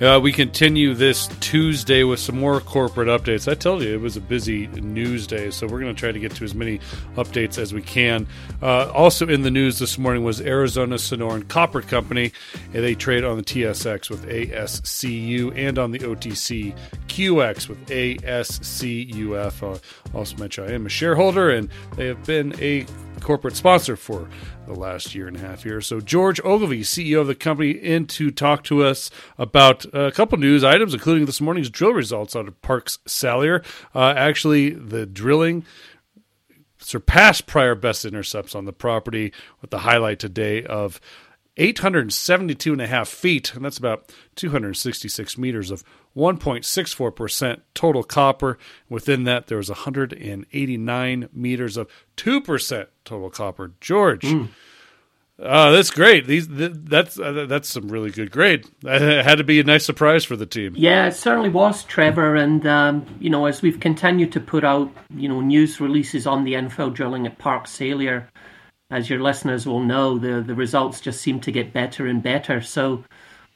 Uh, we continue this Tuesday with some more corporate updates. I told you it was a busy news day, so we're going to try to get to as many updates as we can. Uh, also in the news this morning was Arizona Sonoran Copper Company. They trade on the TSX with ASCU and on the OTC QX with ASCUF. Uh, also mention I am a shareholder, and they have been a corporate sponsor for the last year and a half here. So George Ogilvie, CEO of the company, in to talk to us about a couple news items, including this morning's drill results out of Parks Salyer. Uh, actually, the drilling surpassed prior best intercepts on the property, with the highlight today of 872 and a half feet, and that's about 266 meters of 1.64% total copper. Within that, there was 189 meters of 2% total copper. George. Mm. Uh, that's great. These th- that's uh, that's some really good grade. That had to be a nice surprise for the team. Yeah, it certainly was, Trevor. And um, you know, as we've continued to put out you know news releases on the infill drilling at Park Salyer, as your listeners will know, the the results just seem to get better and better. So,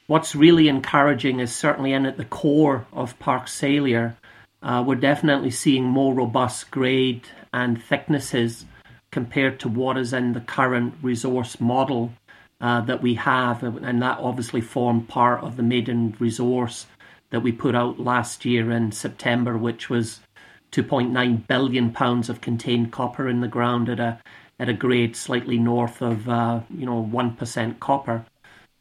what's really encouraging is certainly in at the core of Park Salyer, uh, we're definitely seeing more robust grade and thicknesses compared to what is in the current resource model uh, that we have, and that obviously formed part of the maiden resource that we put out last year in September, which was 2.9 billion pounds of contained copper in the ground at a at a grade slightly north of uh, you know one percent copper.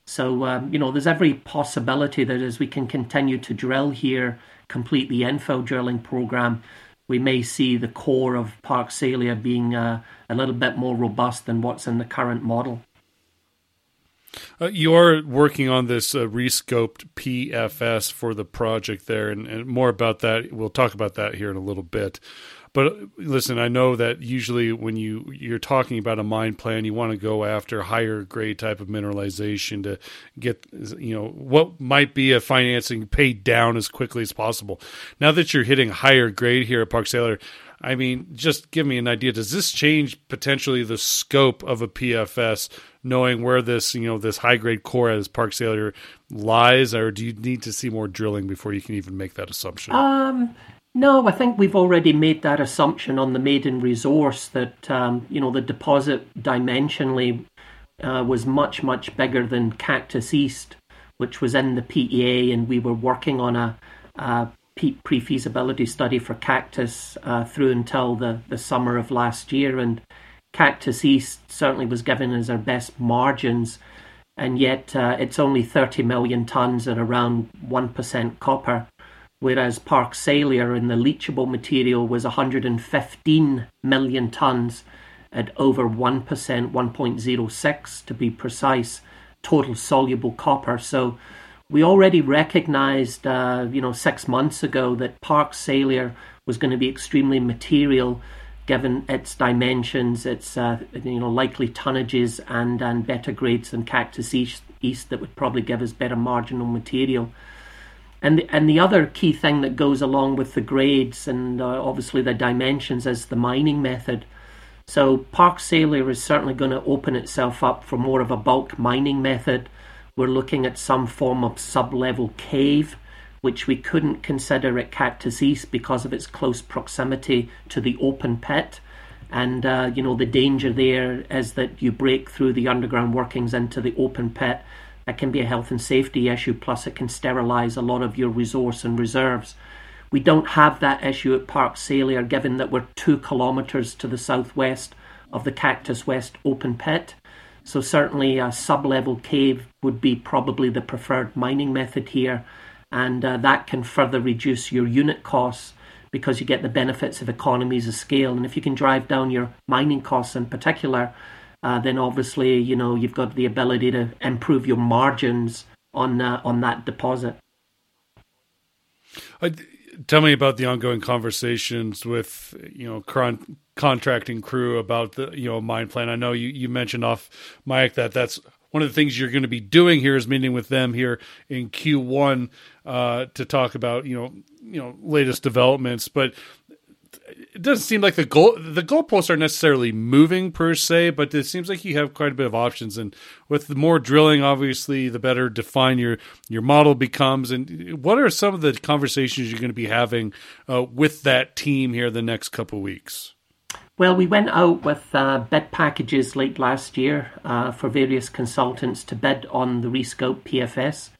So um, you know there's every possibility that as we can continue to drill here, complete the infill drilling program, we may see the core of Park Salyer being uh, a little bit more robust than what's in the current model. Uh, you're working on this uh, rescoped PFS for the project there, and, and, more about that. We'll talk about that here in a little bit. But listen, I know that usually when you you're talking about a mine plan, you want to go after higher grade type of mineralization to get you know what might be a financing paid down as quickly as possible. Now that you're hitting higher grade here at Park Salyer, I mean, just give me an idea. Does this change potentially the scope of a PFS, knowing where this you know this high grade core as Park Salyer lies, or do you need to see more drilling before you can even make that assumption? Um, no, I think we've already made that assumption on the maiden resource that um, you know the deposit dimensionally uh, was much much bigger than Cactus East, which was in the PEA, and we were working on a, a pre-feasibility study for Cactus uh, through until the the summer of last year, and Cactus East certainly was given as our best margins, and yet uh, it's only 30 million tons at around one percent copper whereas Park Salyer in the leachable material was 115 million tonnes at over 1%, 1.06 to be precise, total soluble copper. So we already recognized, uh, you know, six months ago that Park Salyer was going to be extremely material given its dimensions, its uh, you know likely tonnages and and better grades than Cactus East, East that would probably give us better marginal material. And the, and the other key thing that goes along with the grades and uh, obviously the dimensions is the mining method. So Park Salyer is certainly going to open itself up for more of a bulk mining method. We're looking at some form of sub-level cave, which we couldn't consider at Cactus East because of its close proximity to the open pit. And uh, you know the danger there is that you break through the underground workings into the open pit it can be a health and safety issue, plus it can sterilize a lot of your resource and reserves. We don't have that issue at Park Salyer, given that we're two kilometres to the southwest of the Cactus West open pit. So, certainly, a sub level cave would be probably the preferred mining method here, and uh, that can further reduce your unit costs because you get the benefits of economies of scale. And if you can drive down your mining costs in particular, uh, then obviously you know you've got the ability to improve your margins on uh, on that deposit. Uh, tell me about the ongoing conversations with you know con- contracting crew about the you know mine plan. I know you you mentioned off Mike that that's one of the things you're going to be doing here is meeting with them here in Q1 uh, to talk about you know you know latest developments. But it doesn't seem like the goal the goalposts are necessarily moving per se, but it seems like you have quite a bit of options. And with the more drilling, obviously, the better defined your your model becomes. And what are some of the conversations you're going to be having uh, with that team here the next couple weeks? Well, we went out with uh, bid packages late last year uh, for various consultants to bid on the Rescope PFS.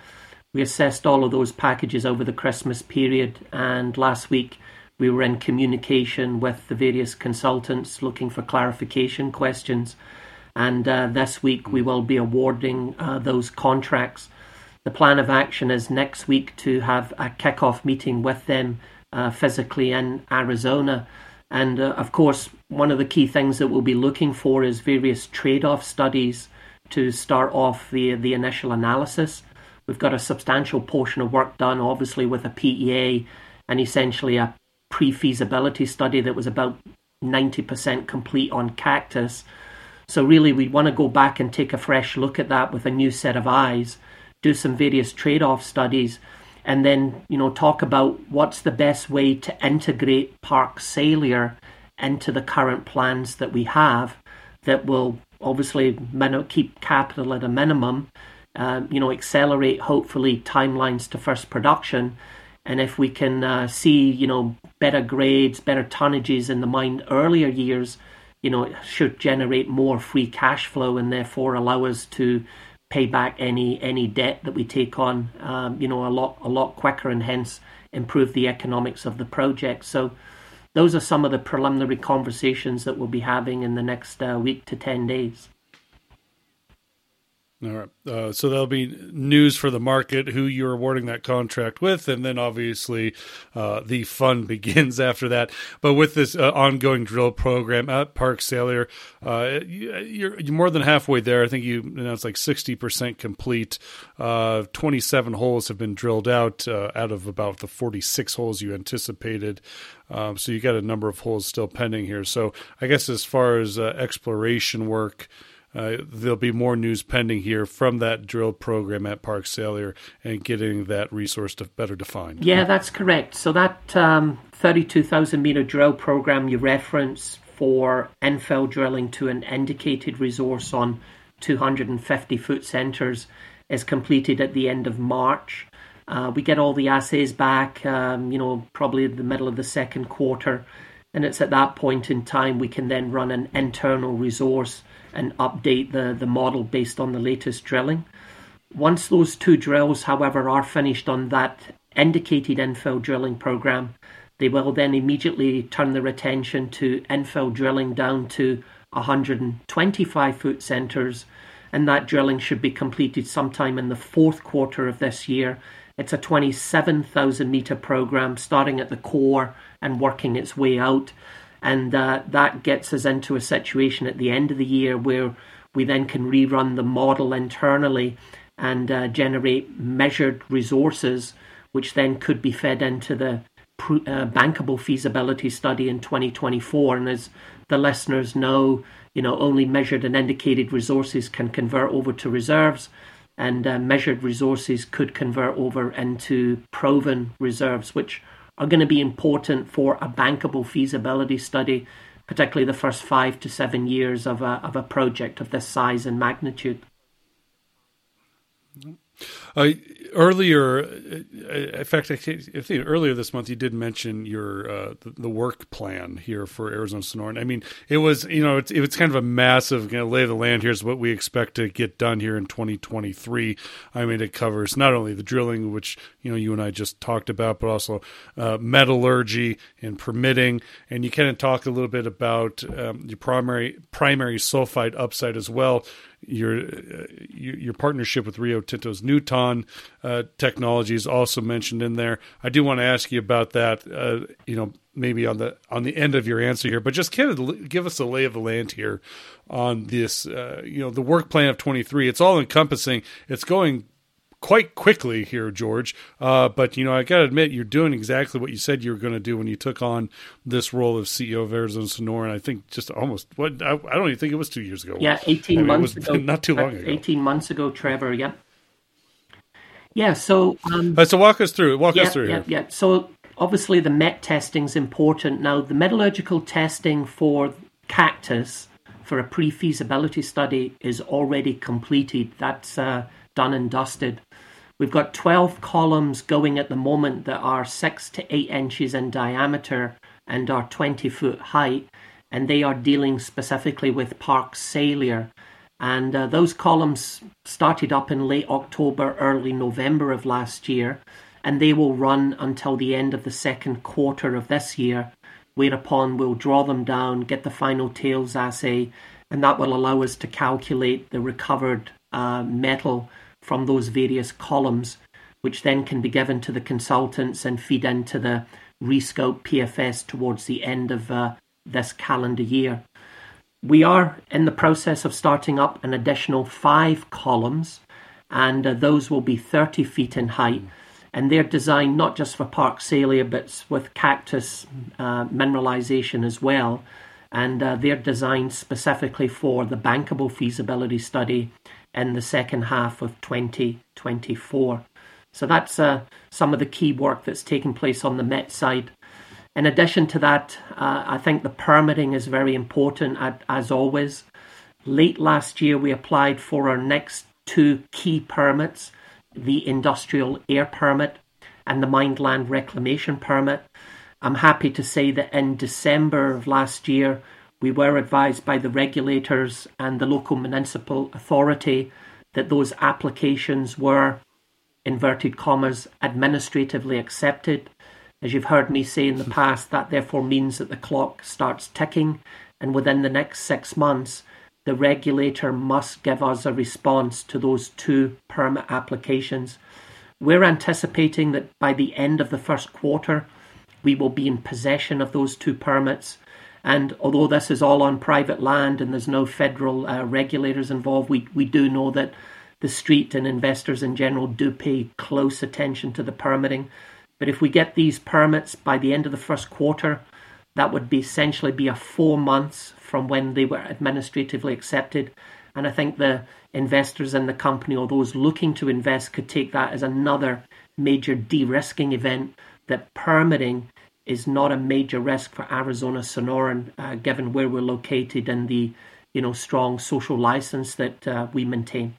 We assessed all of those packages over the Christmas period, and last week we were in communication with the various consultants looking for clarification questions. And uh, this week we will be awarding uh, those contracts. The plan of action is next week to have a kick-off meeting with them uh, physically in Arizona. And uh, of course, one of the key things that we'll be looking for is various trade-off studies to start off the the initial analysis. We've got a substantial portion of work done, obviously, with a PEA and essentially a pre feasibility study that was about 90% complete on cactus. So, really, we'd want to go back and take a fresh look at that with a new set of eyes, do some various trade off studies, and then, you know, talk about what's the best way to integrate Park Salyer into the current plans that we have that will obviously keep capital at a minimum, um, you know, accelerate hopefully timelines to first production and if we can uh, see, you know, better grades, better tonnages in the mine earlier years, you know, should generate more free cash flow and therefore allow us to pay back any any debt that we take on, um, you know, a lot a lot quicker and hence improve the economics of the project. So those are some of the preliminary conversations that we'll be having in the next uh, week to 10 days. All right. Uh, so there'll be news for the market, who you're awarding that contract with, and then obviously uh, the fun begins after that. But with this uh, ongoing drill program at Park Salyer, uh, you're, you're, more than halfway there. I think you announced like 60% complete. Uh, 27 holes have been drilled out uh, out of about the 46 holes you anticipated. Um, so you got a number of holes still pending here. So I guess as far as exploration work, uh, there'll be more news pending here from that drill program at Park Salyer and getting that resource to better defined. Yeah, that's correct. So that um, 32,000 meter drill program you reference for infill drilling to an indicated resource on 250 foot centers is completed at the end of March. Uh, we get all the assays back, um, you know, probably the middle of the second quarter. And it's at that point in time we can then run an internal resource and update the, the model based on the latest drilling. Once those two drills, however, are finished on that indicated infill drilling program, they will then immediately turn their attention to infill drilling down to 125 foot centres, and that drilling should be completed sometime in the fourth quarter of this year. It's a 27,000 metre program starting at the core and working its way out and uh, that gets us into a situation at the end of the year where we then can rerun the model internally and uh, generate measured resources, which then could be fed into the uh, bankable feasibility study in 2024. And as the listeners know, you know, only measured and indicated resources can convert over to reserves, and uh, measured resources could convert over into proven reserves, which are going to be important for a bankable feasibility study, particularly the first five to seven years of a, of a project of this size and magnitude. Uh, earlier, uh, in fact, I think earlier this month you did mention your uh, the, work plan here for Arizona Sonoran. I mean, it was you know it's it was kind of a massive you know, lay of the land. Here's what we expect to get done here in 2023. I mean, it covers not only the drilling, which you know you and I just talked about, but also uh, metallurgy and permitting. And you kind of talk a little bit about um, your primary primary sulfide upside as well your uh, your partnership with Rio Tinto's Nuton uh, technology is also mentioned in there. I do want to ask you about that. Uh, you know, maybe on the on the end of your answer here, but just kind of give us a lay of the land here on this. Uh, you know, the work plan of twenty three. It's all encompassing. It's going quite quickly here, George. Uh, but you know, I got to admit, you're doing exactly what you said you were going to do when you took on this role of CEO of Arizona Sonoran. And I think just almost what I, I, don't even think it was two years ago. Yeah, eighteen I mean, months ago, not too long ago. Eighteen months ago, Trevor. Yeah. Yeah. So. Um, uh, so walk us through. Walk yeah, us through. Yeah. Here. Yeah. So obviously the MET testing is important. Now, the metallurgical testing for cactus for a pre-feasibility study is already completed. That's uh, done and dusted. We've got 12 columns going at the moment that are 6 to 8 inches in diameter and are 20 foot height, and they are dealing specifically with Park Salyer. And uh, those columns started up in late October, early November of last year, and they will run until the end of the second quarter of this year, whereupon we'll draw them down, get the final tails assay, and that will allow us to calculate the recovered uh, metal from those various columns, which then can be given to the consultants and feed into the rescope PFS towards the end of uh, this calendar year. We are in the process of starting up an additional five columns, and uh, those will be 30 feet in height. And they're designed not just for Park Salyer, but with cactus uh, mineralization as well. And uh, they're designed specifically for the bankable feasibility study in the second half of 2024. So that's uh, some of the key work that's taking place on the Met side. In addition to that, uh, I think the permitting is very important as always. Late last year, we applied for our next two key permits the industrial air permit and the mined land reclamation permit. I'm happy to say that in December of last year, we were advised by the regulators and the local municipal authority that those applications were, inverted commas, administratively accepted. As you've heard me say in the past, that therefore means that the clock starts ticking, and within the next six months, the regulator must give us a response to those two permit applications. We're anticipating that by the end of the first quarter, we will be in possession of those two permits and although this is all on private land and there's no federal uh, regulators involved, we, we do know that the street and investors in general do pay close attention to the permitting. But if we get these permits by the end of the first quarter, that would be essentially be a four months from when they were administratively accepted. And I think the investors in the company or those looking to invest could take that as another major de risking event that permitting is not a major risk for Arizona Sonoran, uh, given where we're located and the you know strong social license that uh, we maintain.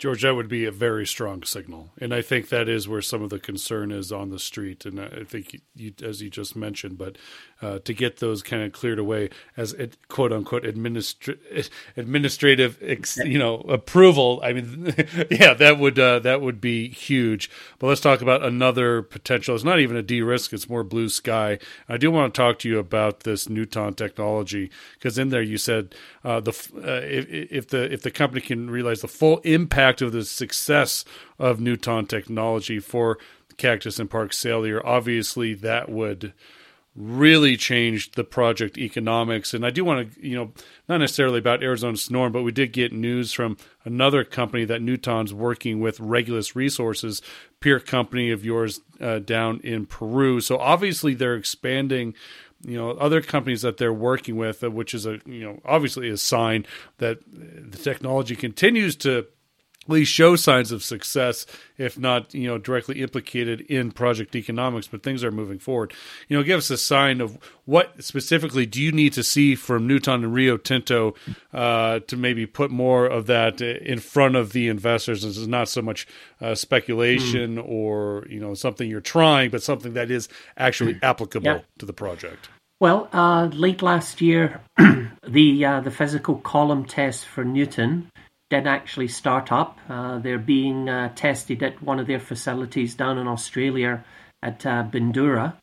George, that would be a very strong signal, and I think that is where some of the concern is on the street. And I think, you, as you just mentioned, but uh, to get those kind of cleared away as it, quote unquote administra- administrative, ex, you know, approval. I mean, yeah, that would uh, that would be huge. But let's talk about another potential. It's not even a de-risk; it's more blue sky. I do want to talk to you about this Nuton technology because in there you said uh, the uh, if, if the if the company can realize the full impact impact of the success of Nuton technology for Cactus and Park Salyer, obviously that would really change the project economics. And I do want to, you know, not necessarily about Arizona Sonoran, but we did get news from another company that Nuton's working with, Regulus Resources, peer company of yours uh, down in Peru. So obviously they're expanding you know other companies that they're working with uh, which is a you know obviously a sign that the technology continues to least show signs of success, if not, you know, directly implicated in project economics, but things are moving forward. You know, give us a sign of what specifically do you need to see from Nuton and Rio Tinto uh, to maybe put more of that in front of the investors. This is not so much uh, speculation mm. or, you know, something you're trying, but something that is actually hmm. applicable yeah. to the project. Well, uh, late last year, the uh, the physical column test for Nuton did actually start up. Uh, they're being uh, tested at one of their facilities down in Australia at uh, Bundoora.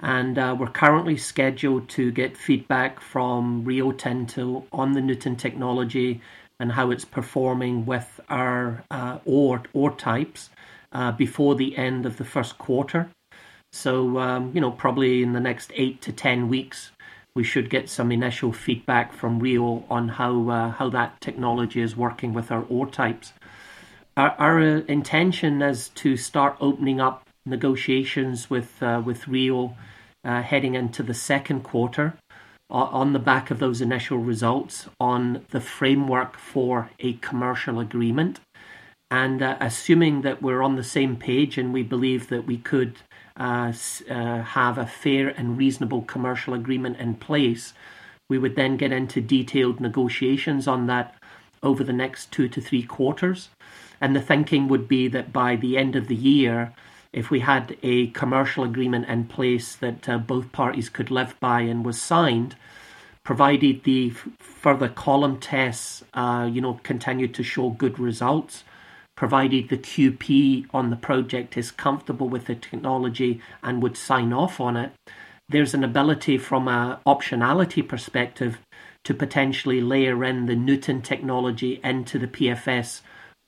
And uh, we're currently scheduled to get feedback from Rio Tinto on the Nuton technology and how it's performing with our uh, ore, ore types uh, before the end of the first quarter. So, um, you know, probably in the next eight to 10 weeks, we should get some initial feedback from Rio on how uh, how that technology is working with our ore types. Our, our uh, intention is to start opening up negotiations with uh, with Rio uh, heading into the second quarter on the back of those initial results on the framework for a commercial agreement. And uh, assuming that we're on the same page and we believe that we could uh, uh, have a fair and reasonable commercial agreement in place. We would then get into detailed negotiations on that over the next two to three quarters. And the thinking would be that by the end of the year, if we had a commercial agreement in place that uh, both parties could live by and was signed, provided the f- further column tests, uh, you know, continue to show good results, provided the QP on the project is comfortable with the technology and would sign off on it, there's an ability from a optionality perspective to potentially layer in the Nuton technology into the PFS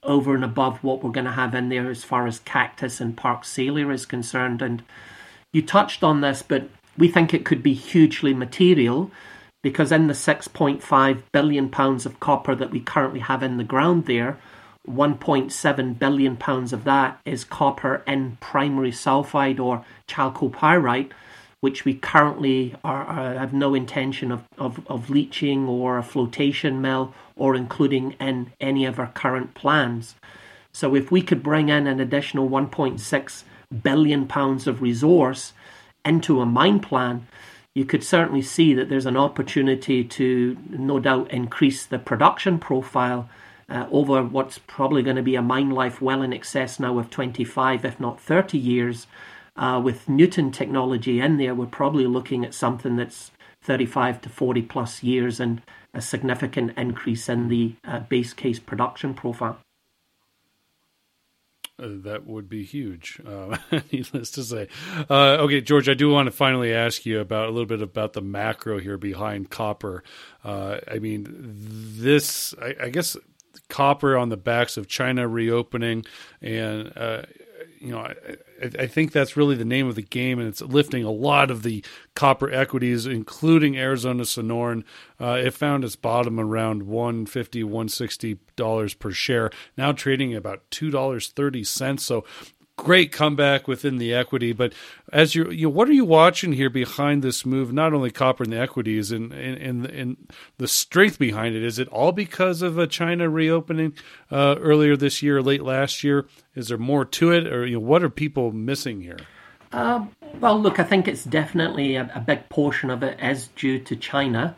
over and above what we're going to have in there as far as Cactus and Park Salyer is concerned. And you touched on this, but we think it could be hugely material because in the 6.5 billion pounds of copper that we currently have in the ground there, 1.7 billion pounds of that is copper in primary sulfide or chalcopyrite, which we currently are, are, have no intention of, of, of leaching or a flotation mill or including in any of our current plans. So if we could bring in an additional 1.6 billion pounds of resource into a mine plan, you could certainly see that there's an opportunity to no doubt increase the production profile uh, over what's probably going to be a mine life well in excess now of 25, if not 30 years, uh, with Nuton technology in there, we're probably looking at something that's 35 to 40 plus years and a significant increase in the uh, base case production profile. Uh, that would be huge, uh, needless to say. Uh, okay, George, I do want to finally ask you about a little bit about the macro here behind copper. Uh, I mean, this, I, I, guess, copper on the backs of China reopening and uh, you know, I, I, think that's really the name of the game, and it's lifting a lot of the copper equities, including Arizona Sonoran. Uh, it found its bottom around 150 160 dollars per share, now trading about two dollars thirty cents. So great comeback within the equity. But as you, you know, what are you watching here behind this move? Not only copper and the equities and and and, the strength behind it. Is it all because of a China reopening uh, earlier this year, late last year? Is there more to it, or you know, what are people missing here? Uh, well, look, I think it's definitely a, a, big portion of it is due to China.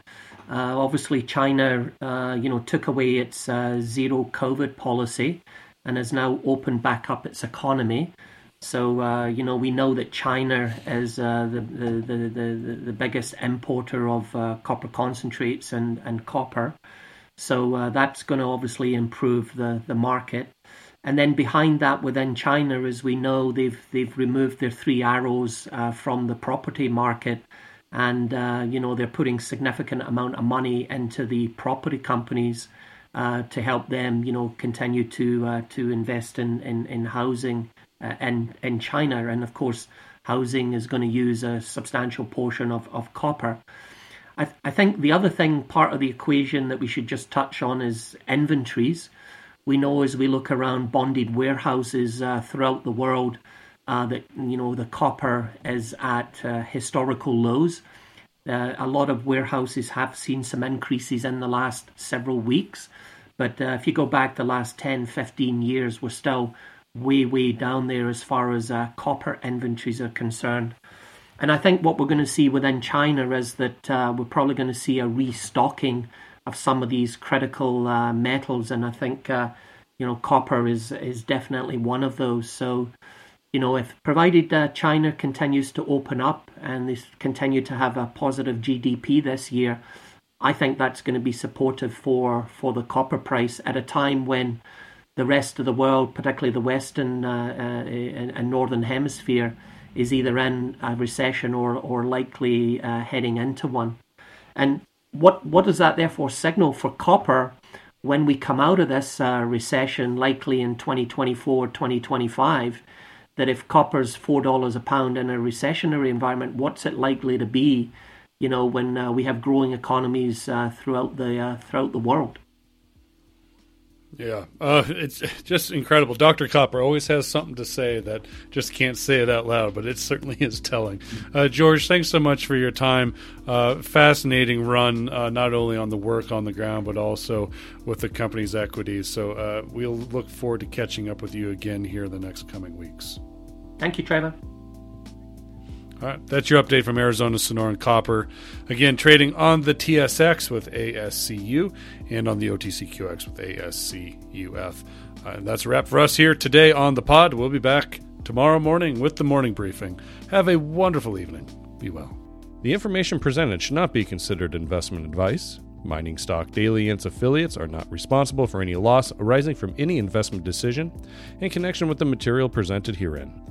Uh, obviously, China, uh, you know, took away its uh, zero COVID policy and has now opened back up its economy. So uh, you know we know that China is uh, the, the, the, the, biggest importer of uh, copper concentrates and, and copper. So uh, that's going to obviously improve the, the market. And then behind that, within China, as we know, they've they've removed their three arrows uh, from the property market, and uh, you know they're putting significant amount of money into the property companies uh, to help them, you know, continue to uh, to invest in in, in housing uh, in in China, and of course, housing is going to use a substantial portion of of copper. I, th- I think the other thing, part of the equation that we should just touch on is inventories. We know as we look around bonded warehouses uh, throughout the world uh, that you know the copper is at uh, historical lows. Uh, a lot of warehouses have seen some increases in the last several weeks, but uh, if you go back the last 10, 15 years, we're still way, way down there as far as uh, copper inventories are concerned. And I think what we're going to see within China is that uh, we're probably going to see a restocking of some of these critical uh, metals, and I think uh, you know copper is is definitely one of those. So you know, if provided uh, China continues to open up and they continue to have a positive GDP this year, I think that's going to be supportive for, for the copper price at a time when the rest of the world, particularly the Western uh, uh, and Northern Hemisphere, is either in a recession or, or likely uh, heading into one. And what, what does that therefore signal for copper when we come out of this uh, recession, likely in 2024, 2025? That if copper's four dollars a pound in a recessionary environment, what's it likely to be? You know, when uh, we have growing economies uh, throughout the uh, throughout the world. Yeah, uh, it's just incredible. Dr. Copper always has something to say that just can't say it out loud, but it certainly is telling. Uh, George, thanks so much for your time. Uh, fascinating run, uh, not only on the work on the ground, but also with the company's equities. So uh, we'll look forward to catching up with you again here in the next coming weeks. Thank you, Trevor. All right, that's your update from Arizona Sonoran Copper. Again, trading on the TSX with ASCU and on the OTCQX with ASCUF. Uh, and that's a wrap for us here today on the pod. We'll be back tomorrow morning with the morning briefing. Have a wonderful evening. Be well. The information presented should not be considered investment advice. Mining Stock Daily and its affiliates are not responsible for any loss arising from any investment decision in connection with the material presented herein.